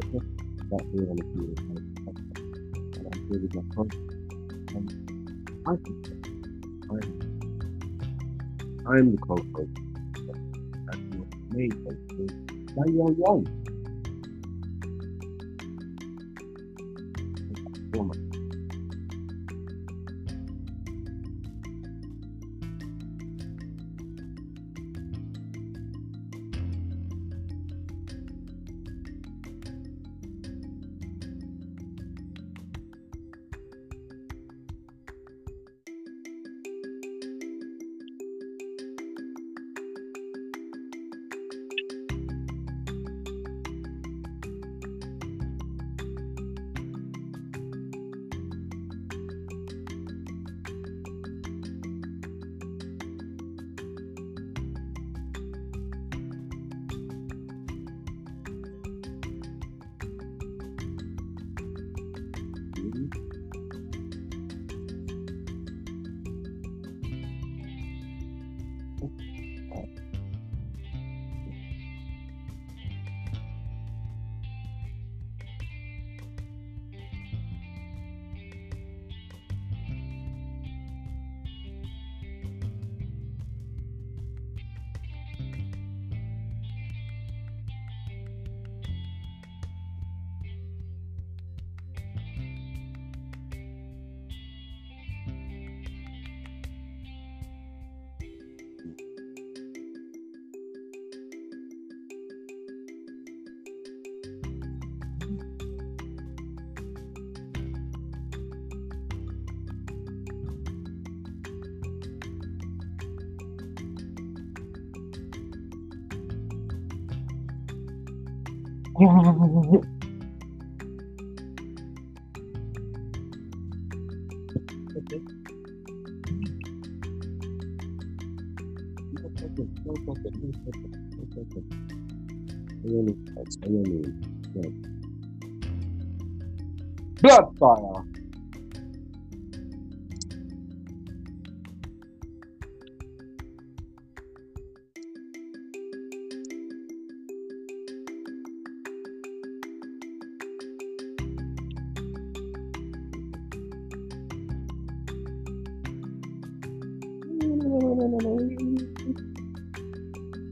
that I'm my conscience. And I think I'm, I'm the culprit. And you made by your own. Mm-hmm. Blood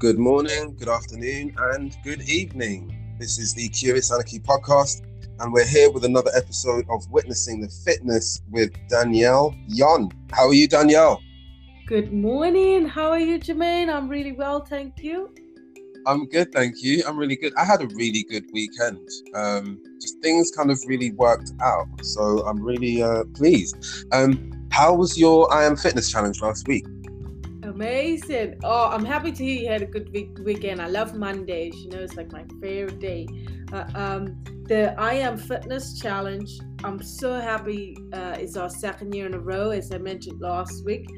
Good morning, good afternoon, and good evening. This is the Curious Anarchy podcast, and we're here with another episode of Witnessing the Fitness with Danielle Yon. How are you, Danielle? Good morning. How are you, Jermaine? I'm really well, thank you. I'm good, thank you. I'm really good. I had a really good weekend. Um, just things kind of really worked out, so I'm really uh, pleased. Um, how was your I Am Fitness challenge last week? Amazing. Oh, I'm happy to hear you had a good week- weekend. I love Mondays. You know, it's like my favorite day. Uh, um, the I Am Fitness Challenge. I'm so happy. Uh, it's our second year in a row, as I mentioned last week,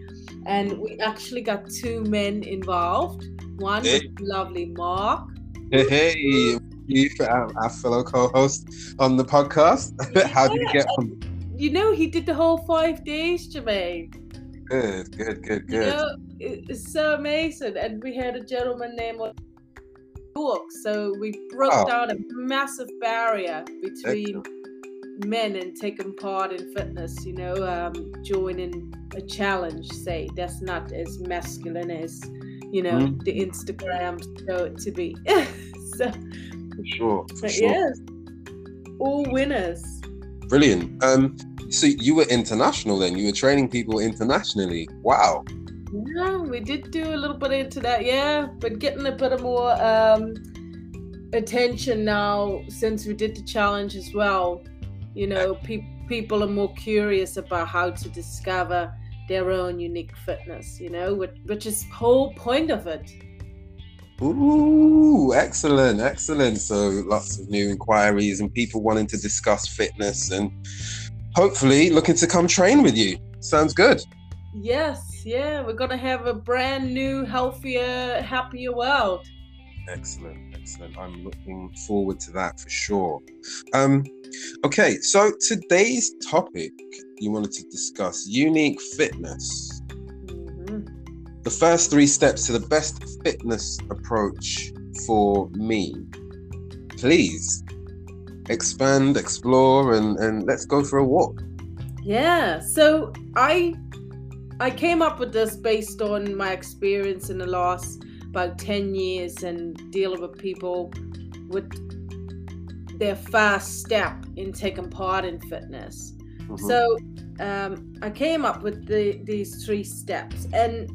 and we actually got two men involved. One Hey. lovely Mark. Hey, you our, fellow co-host on the podcast. How did you get on? You know, he did the whole five days, Jermaine. Good, good, good, You good. know, it- it's so amazing. And we had a gentleman named York, so we broke Oh. down a massive barrier between Excellent. men and taking part in fitness. You know, um, joining a challenge. Say that's not as masculine as you know Mhm. the Instagram show it to be. so, For sure, for sure. yes, all winners. Brilliant. Um, so you were international then. You were training people internationally. Wow. Yeah, we did do a little bit into that, yeah, but getting a bit of more um, attention now since we did the challenge as well. You know, pe- people are more curious about how to discover their own unique fitness, you know, which, which is whole point of it. Ooh, excellent, excellent. So lots of new inquiries and people wanting to discuss fitness and hopefully looking to come train with you. Sounds good. Yes, yeah, we're gonna have a brand new, healthier, happier world. Excellent, excellent. I'm looking forward to that for sure. Um, okay, so today's topic you wanted to discuss unique fitness. Mhm. The first three steps to the best fitness approach for me. Please expand, explore, and, and let's go for a walk. Yeah. So I I came up with this based on my experience in the last about 10 years and dealing with people with their first step in taking part in fitness. Mhm. So um, I came up with the, these three steps, and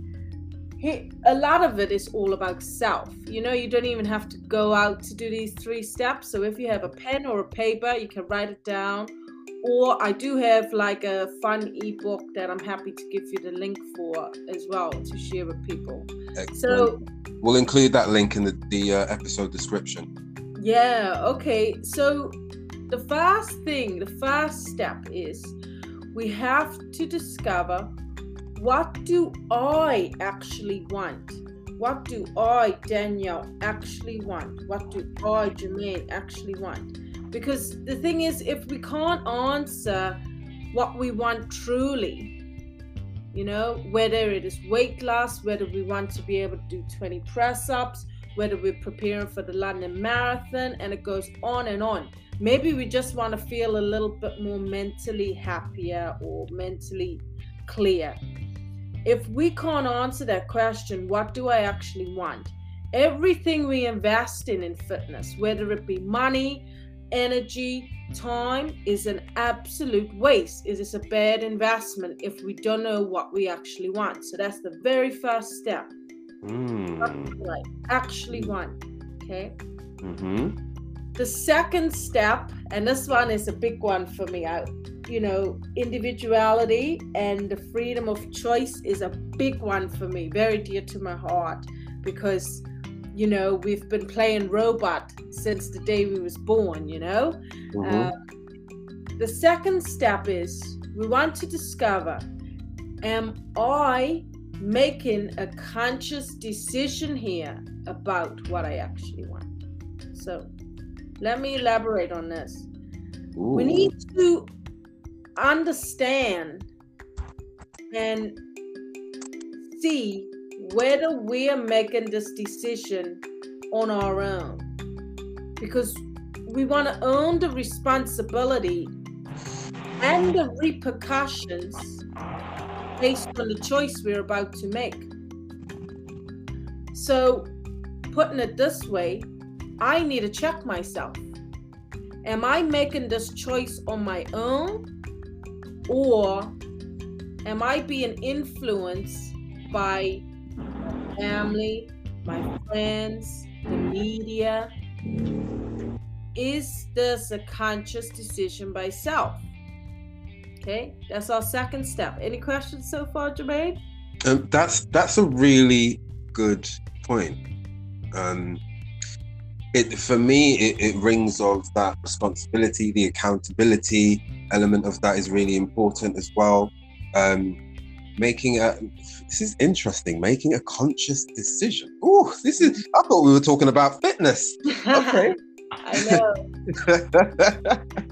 he, a lot of it is all about self. You know, you don't even have to go out to do these three steps. So if you have a pen or a paper, you can write it down. Or I do have like a fun ebook that I'm happy to give you the link for as well to share with people. Excellent. So we'll include that link in the, the uh, episode description. Yeah, okay. So the first thing, the first step is we have to discover what do I actually want? What do I, Danielle, actually want? What do I, Jermaine, actually want? Because the thing is, if we can't answer what we want truly, you know, whether it is weight loss, whether we want to be able to do 20 press ups, whether we're preparing for the London Marathon, and it goes on and on. Maybe we just want to feel a little bit more mentally happier or mentally clear. If we can't answer that question, what do I actually want? Everything we invest in in fitness, whether it be money, energy, time, is an absolute waste. It is a bad investment if we don't know what we actually want. So that's the very first step. What Mm. actually want? Okay. hmm The second step, and this one is a big one for me, I, you know, individuality and the freedom of choice is a big one for me, very dear to my heart, because, you know, we've been playing robot since the day we was born, you know. hmm Uh, the second step is we want to discover am I making a conscious decision here about what I actually want? So let me elaborate on this. We need to understand and see whether we're making this decision on our own because we want to own the responsibility and the repercussions based on the choice we're about to make. So, putting it this way, I need to check myself. Am I making this choice on my own? Or am I being influenced by family, my friends, the media? Is this a conscious decision by self? Okay, that's our second step. Any questions so far, Jermaine? Um, that's that's a really good point. Um, it for me, it, it rings of that responsibility, the accountability element of that is really important as well. Um, making a this is interesting. Making a conscious decision. Oh, this is. I thought we were talking about fitness. Okay. I know.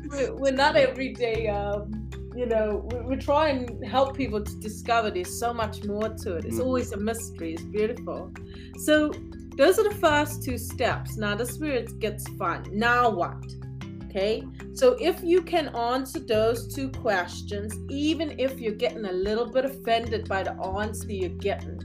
we're, we're not everyday um you know we, we try and help people to discover there's so much more to it it's Mhm. always a mystery it's beautiful so those are the first two steps now this is where it gets fun now what okay so if you can answer those two questions even if you're getting a little bit offended by the answer you're getting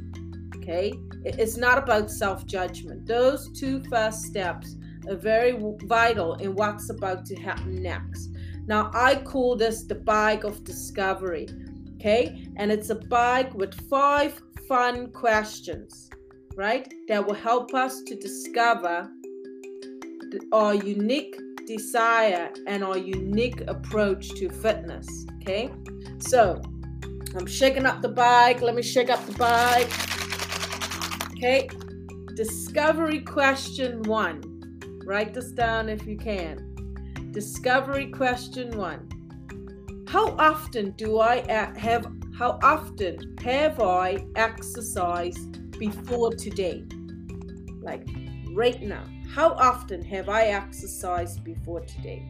okay it's not about self-judgment those two first steps are very vital in what's about to happen next. Now, I call this the bag of discovery, okay? And it's a bag with five fun questions, right? That will help us to discover our unique desire and our unique approach to fitness, okay? So, I'm shaking up the bag. Let me shake up the bag. Okay, discovery question one. Write this down if you can. Discovery question one. How often do I have how often have I exercised before today? Like right now. How often have I exercised before today?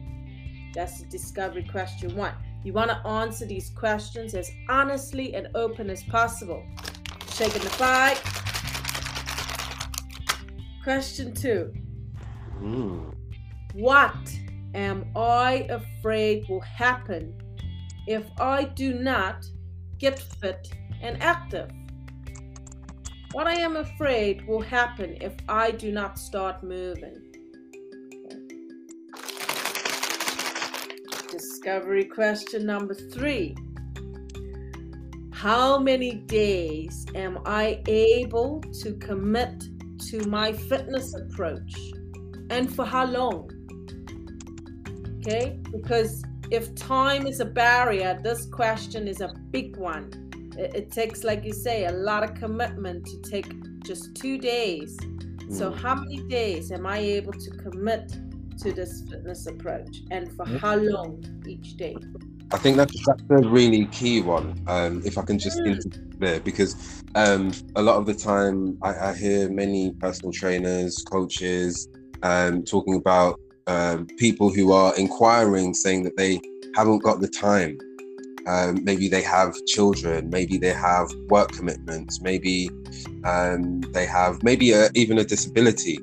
That's the discovery question one. You want to answer these questions as honestly and open as possible. Shaking the five. Question two. Mm. What am I afraid will happen if I do not get fit and active? What I am afraid will happen if I do not start moving. Discovery question number three. How many days am I able to commit to my fitness approach? And for how long? Okay, because if time is a barrier, this question is a big one. It, it takes, like you say, a lot of commitment to take just two days. So, Mm. how many days am I able to commit to this fitness approach? And for Mhm. how long each day? I think that's that's a really key one. Um, if I can just Mm. there, because um, a lot of the time I, I hear many personal trainers, coaches, um, talking about um, people who are inquiring, saying that they haven't got the time. Um, maybe they have children, maybe they have work commitments, maybe um, they have maybe a, even a disability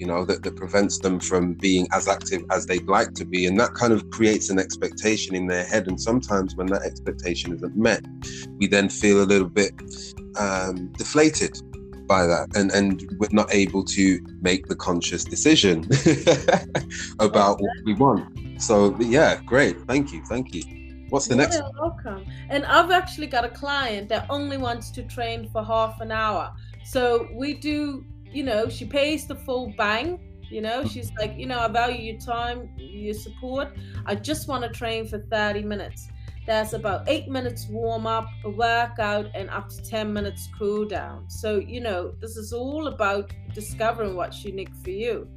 you know, that, that prevents them from being as active as they'd like to be. And that kind of creates an expectation in their head. And sometimes when that expectation isn't met, we then feel a little bit um, deflated by that and, and we're not able to make the conscious decision about what we want. So, yeah, great. Thank you. Thank you. What's the next? You're welcome. And I've actually got a client that only wants to train for half an hour. So we do, you know, she pays the full bang. You know, hmm. she's like, you know, I value your time, your support. I just want to train for 30 minutes. There's about eight minutes warm up, a workout, and up to 10 minutes cool down. So, you know, this is all about discovering what's unique for you.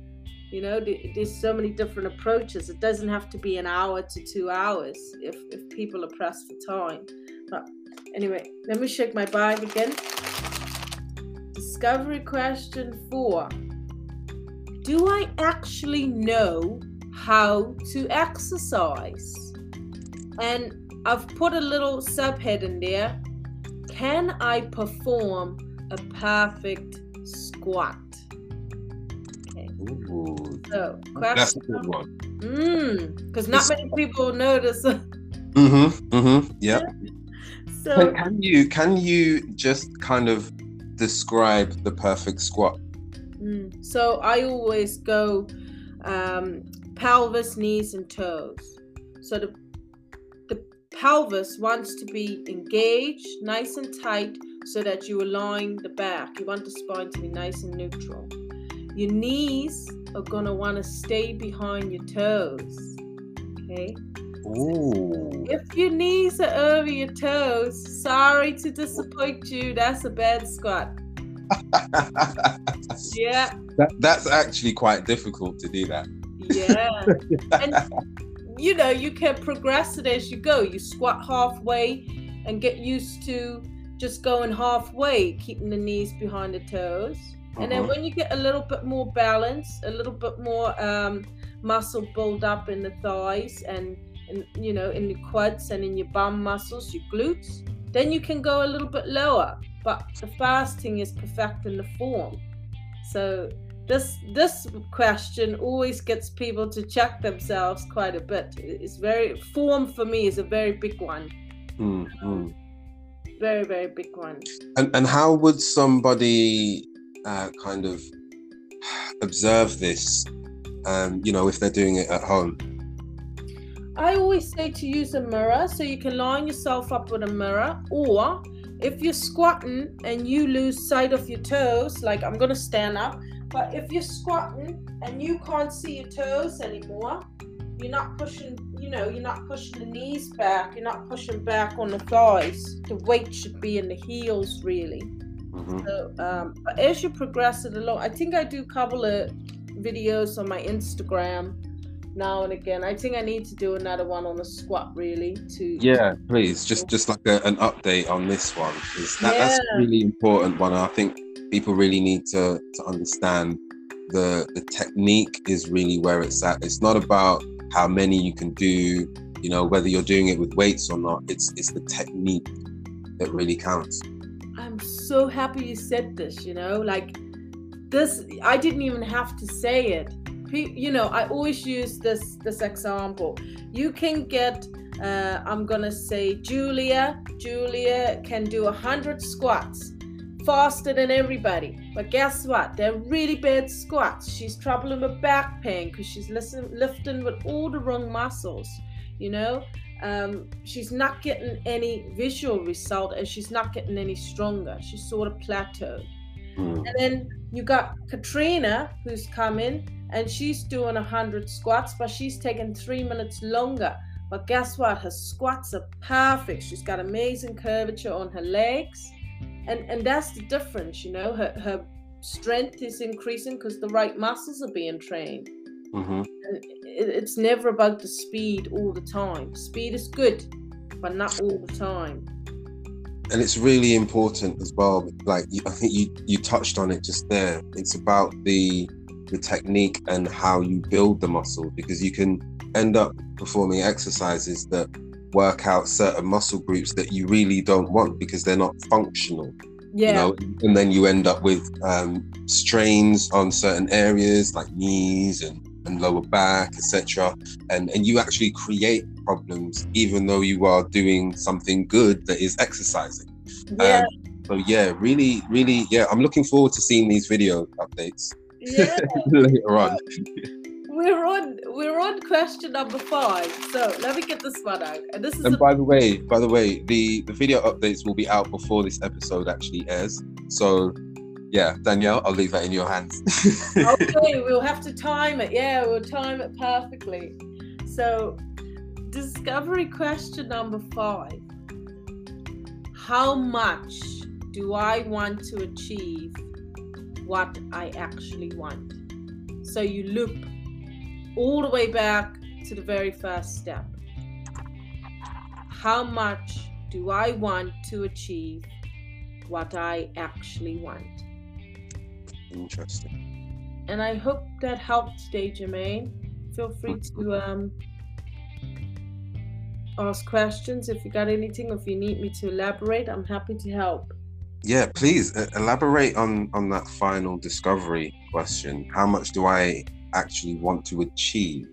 You know, there's so many different approaches. It doesn't have to be an hour to two hours if, if people are pressed for time. But anyway, let me shake my bag again. Discovery question four Do I actually know how to exercise? And I've put a little subhead in there. Can I perform a perfect squat? Ooh, So, that's a question good one. because not many people know this. Mm-hmm. Mm-hmm. Yeah. so Can, can you can you just kind of describe the perfect squat? Mm. So I always go um, pelvis, knees, and toes. So the the pelvis wants to be engaged, nice and tight, so that you align the back. You want the spine to be nice and neutral. Your knees are gonna want to stay behind your toes. Okay. Ooh. If your knees are over your toes, sorry to disappoint you. That's a bad squat. Yeah. That, that's actually quite difficult to do that. Yeah. and you know, you can progress it as you go. You squat halfway and get used to just going halfway, keeping the knees behind the toes. And then Uh-huh. when you get a little bit more balance, a little bit more um, muscle build up in the thighs and, and you know in the quads and in your bum muscles, your glutes, then you can go a little bit lower. But the fasting is perfecting the form. So this this question always gets people to check themselves quite a bit. It's very form for me is a very big one, Mm, mm. very very big one. And and how would somebody uh, kind of observe this? Um, you know, if they're doing it at home. I always say to use a mirror so you can line yourself up with a mirror, or if you're squatting and you lose sight of your toes, like I'm gonna stand up, but if you're squatting and you can't see your toes anymore, you're not pushing, you know, you're not pushing the knees back, you're not pushing back on the thighs. The weight should be in the heels, really. Mhm. So, um, as you progress it along, I think I do a couple of videos on my Instagram now and again. I think I need to do another one on the squat, really. To Yeah, please, just just like a, an update on this one, because that, that's a really important one. I think people really need to to understand the the technique is really where it's at. It's not about how many you can do, you know, whether you're doing it with weights or not. It's it's the technique that really counts. I'm so happy you said this, you know, like this I didn't even have to say it. You know, I always use this this example. You can get uh, I'm gonna say Julia. Julia can do a hundred squats faster than everybody. But guess what? They're really bad squats. She's troubling with back pain because she's listen, lifting with all the wrong muscles. You know, um, she's not getting any visual result and she's not getting any stronger. She's sort of plateaued. Mm. And then you got Katrina who's coming and she's doing a hundred squats, but she's taking three minutes longer. But guess what? Her squats are perfect. She's got amazing curvature on her legs and and that's the difference you know her her strength is increasing because the right muscles are being trained mm-hmm. it, it's never about the speed all the time speed is good but not all the time and it's really important as well like i think you you touched on it just there it's about the the technique and how you build the muscle because you can end up performing exercises that work out certain muscle groups that you really don't want because they're not functional. Yeah. You know, and then you end up with um, strains on certain areas like knees and, and lower back, etc. And and you actually create problems even though you are doing something good that is exercising. Yeah. Um, so yeah, really, really, yeah. I'm looking forward to seeing these video updates yeah. later on we're on we're on question number five. So let me get this one out. And this is And a- by the way, by the way, the the video updates will be out before this episode actually airs. So yeah, Danielle, I'll leave that in your hands. okay, we'll have to time it. Yeah, we'll time it perfectly. So discovery question number five. How much do I want to achieve what I actually want? So you loop all the way back to the very first step. How much do I want to achieve what I actually want? Interesting. And I hope that helped today, Jermaine. Feel free to um, ask questions if you got anything, or if you need me to elaborate. I'm happy to help. Yeah, please uh, elaborate on on that final discovery question. How much do I actually want to achieve?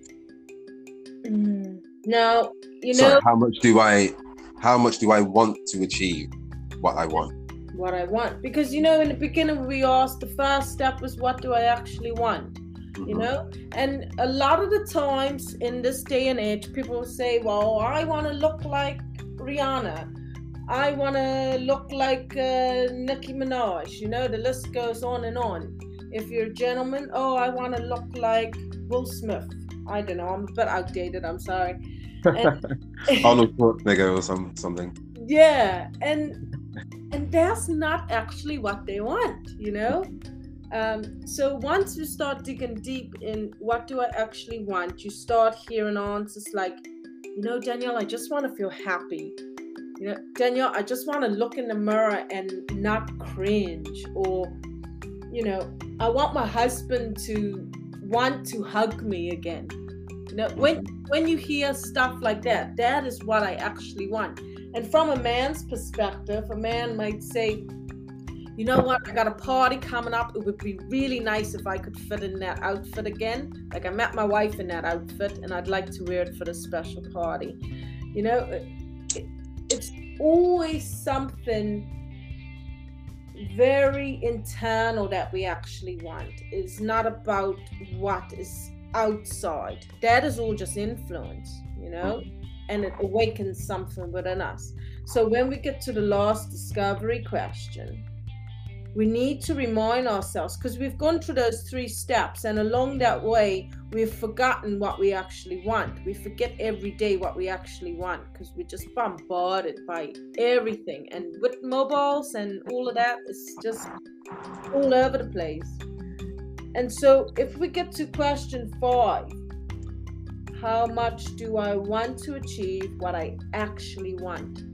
Mm. Now, you know, Sorry, how much do I, how much do I want to achieve what I want? What I want, because you know, in the beginning we asked the first step was what do I actually want, mm-hmm. you know, and a lot of the times in this day and age, people say, "Well, I want to look like Rihanna." I want to look like uh, Nicki Minaj. You know, the list goes on and on. If you're a gentleman, oh, I want to look like Will Smith. I don't know. I'm a bit outdated. I'm sorry. And, Arnold Schwarzenegger or some something. Yeah, and and that's not actually what they want, you know. Um, so once you start digging deep in what do I actually want, you start hearing answers like, you know, Danielle, I just want to feel happy. You know, Danielle, I just want to look in the mirror and not cringe, or you know, I want my husband to want to hug me again. You know, when when you hear stuff like that, that is what I actually want. And from a man's perspective, a man might say, you know what, I got a party coming up. It would be really nice if I could fit in that outfit again. Like I met my wife in that outfit and I'd like to wear it for the special party. You know, it, it's always something very internal that we actually want. It's not about what is outside. That is all just influence, you know, mm-hmm. And it awakens something within us. So when we get to the last discovery question, we need to remind ourselves because we've gone through those three steps and along that way we've forgotten what we actually want. We forget every day what we actually want because we're just bombarded by everything. And with mobiles and all of that it's just all over the place. And so if we get to question five how much do i want to achieve what i actually want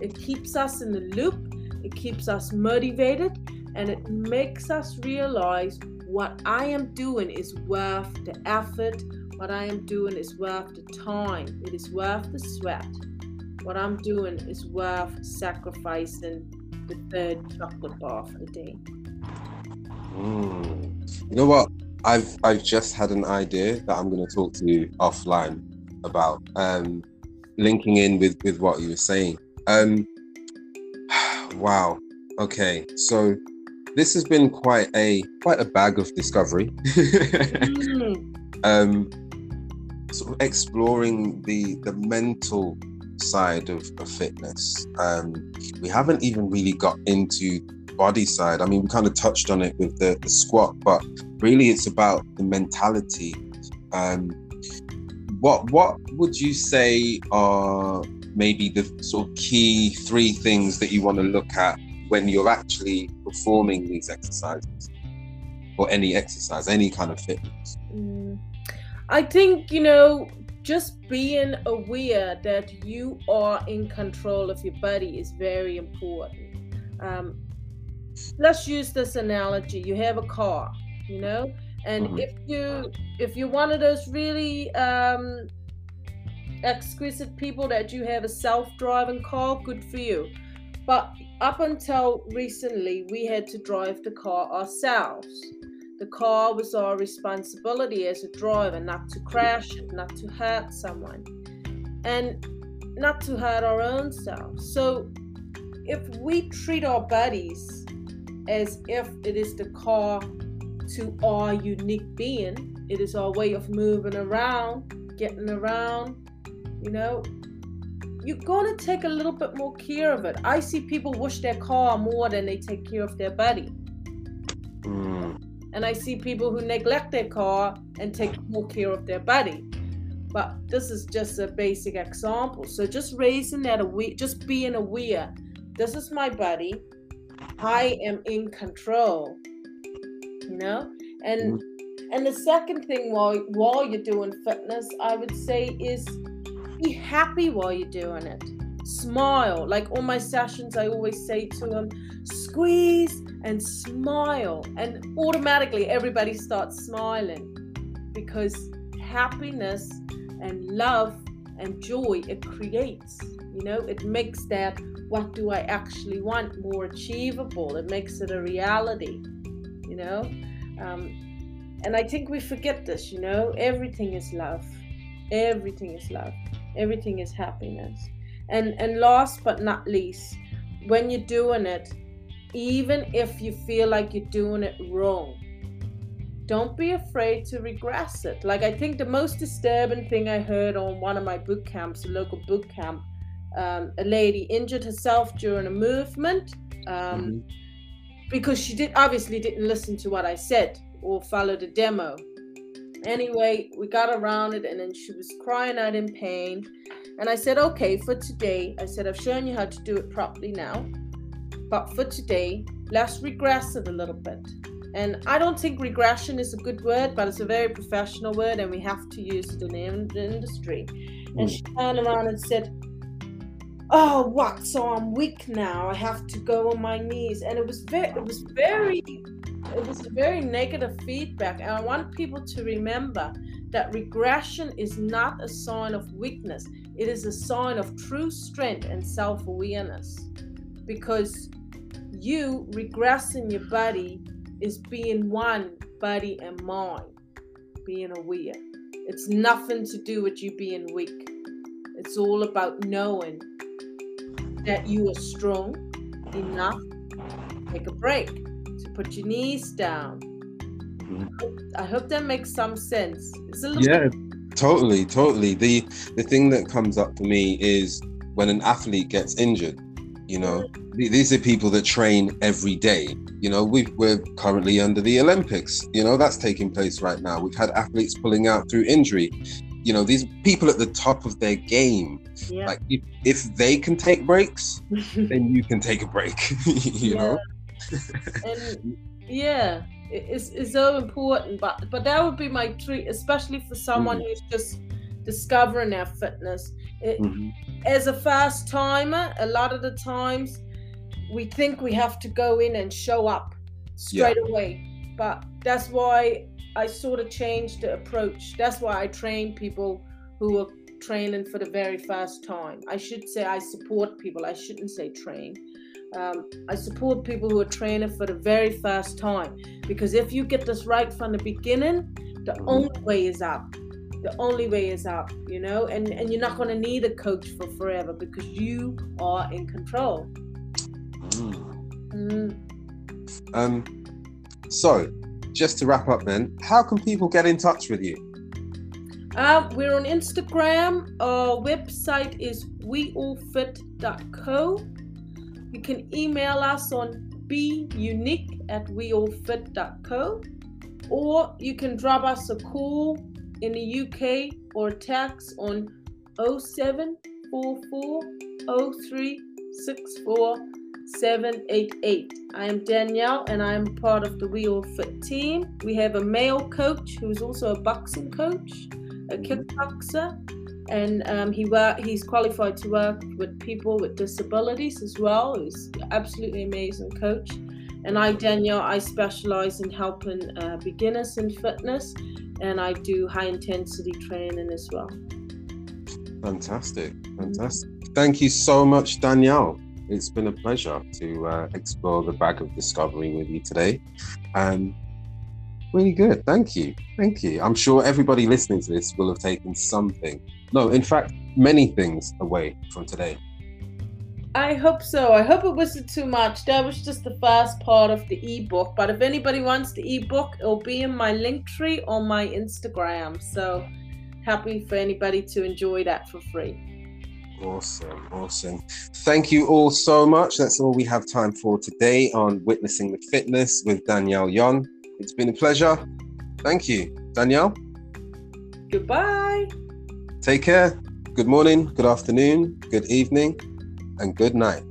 it keeps us in the loop it keeps us motivated and it makes us realize what I am doing is worth the effort. What I am doing is worth the time. It is worth the sweat. What I'm doing is worth sacrificing the third chocolate bar for the day. Mm. You know what? I've I've just had an idea that I'm going to talk to you offline about, um, linking in with with what you were saying. Um, wow. Okay. So this has been quite a quite a bag of discovery. mm. um, sort of exploring the the mental side of, of fitness. Um, we haven't even really got into body side. I mean, we kind of touched on it with the, the squat, but really it's about the mentality. Um, what what would you say are maybe the sort of key three things that you want to look at when you're actually performing these exercises or any exercise, any kind of fitness? Mm, I think, you know, just being aware that you are in control of your body is very important. Um, let's use this analogy you have a car you know and mm-hmm. if you if you're one of those really um exquisite people that you have a self-driving car good for you but up until recently, we had to drive the car ourselves. The car was our responsibility as a driver not to crash not to hurt someone, and not to hurt our own selves. So, if we treat our bodies as if it is the car to our unique being, it is our way of moving around, getting around, you know, you're going to take a little bit more care of it. I see people wash their car more than they take care of their body. Mm. And I see people who neglect their car and take more care of their body. But this is just a basic example. So just raising that aware, just being aware. This is my body. I am in control. You know? And mm. and the second thing while while you're doing fitness, I would say is be happy while you're doing it. Smile. Like all my sessions, I always say to them, squeeze and smile. And automatically everybody starts smiling because happiness and love and joy it creates. You know, it makes that what do I actually want more achievable. It makes it a reality, you know. Um, and I think we forget this, you know, everything is love. Everything is love everything is happiness and and last but not least when you're doing it even if you feel like you're doing it wrong don't be afraid to regress it like i think the most disturbing thing i heard on one of my boot camps a local boot camp um, a lady injured herself during a movement um, mm-hmm. because she did obviously didn't listen to what i said or follow the demo Anyway, we got around it, and then she was crying out in pain. And I said, okay, for today, I said, I've shown you how to do it properly now. But for today, let's regress it a little bit. And I don't think regression is a good word, but it's a very professional word, and we have to use it in the industry. And mm. she turned around and said, Oh, what? So I'm weak now. I have to go on my knees. And it was very, it was very it was very negative feedback. And I want people to remember that regression is not a sign of weakness, it is a sign of true strength and self awareness. Because you regress in your body is being one body and mind, being aware. It's nothing to do with you being weak. It's all about knowing that you are strong enough. Take a break to put your knees down. Mm-hmm. I hope that makes some sense. yeah, totally, totally. The the thing that comes up for me is when an athlete gets injured. You know, these are people that train every day. You know, we we're currently under the Olympics. You know, that's taking place right now. We've had athletes pulling out through injury. You know, these people at the top of their game. Yeah. Like, if, if they can take breaks, then you can take a break. you yeah. know and yeah, it's, it's so important. But but that would be my treat, especially for someone mm-hmm. who's just discovering their fitness. It, mm-hmm. As a fast timer, a lot of the times we think we have to go in and show up straight yeah. away. but that's why I sort of changed the approach. That's why I train people who are training for the very first time. I should say I support people. I shouldn't say train. Um, I support people who are training for the very first time because if you get this right from the beginning, the Mhm. only way is up. The only way is up, you know, and, and you're not going to need a coach for forever because you are in control. Mm. Mm. Um, so, just to wrap up, then, how can people get in touch with you? Um, we're on Instagram. Our website is weallfit.co. You can email us on beunique at weallfit.co. Or you can drop us a call in the UK or text on 0744 0364 788. I am Danielle and I am part of the We All Fit team. We have a male coach who is also a boxing coach, a kickboxer, and um, he work, he's qualified to work with people with disabilities as well. He's absolutely amazing coach. And I, Danielle, I specialize in helping uh, beginners in fitness and I do high intensity training as well. Fantastic, fantastic. Thank you so much, Danielle. It's been a pleasure to uh, explore the bag of discovery with you today. Um, really good. Thank you. Thank you. I'm sure everybody listening to this will have taken something. No, in fact, many things away from today. I hope so. I hope it wasn't too much. That was just the first part of the ebook. But if anybody wants the ebook, it'll be in my Linktree on my Instagram. So happy for anybody to enjoy that for free. Awesome, awesome. Thank you all so much. That's all we have time for today on Witnessing the Fitness with Danielle Yon. It's been a pleasure. Thank you, Danielle. Goodbye. Take care. Good morning, good afternoon, good evening, and good night.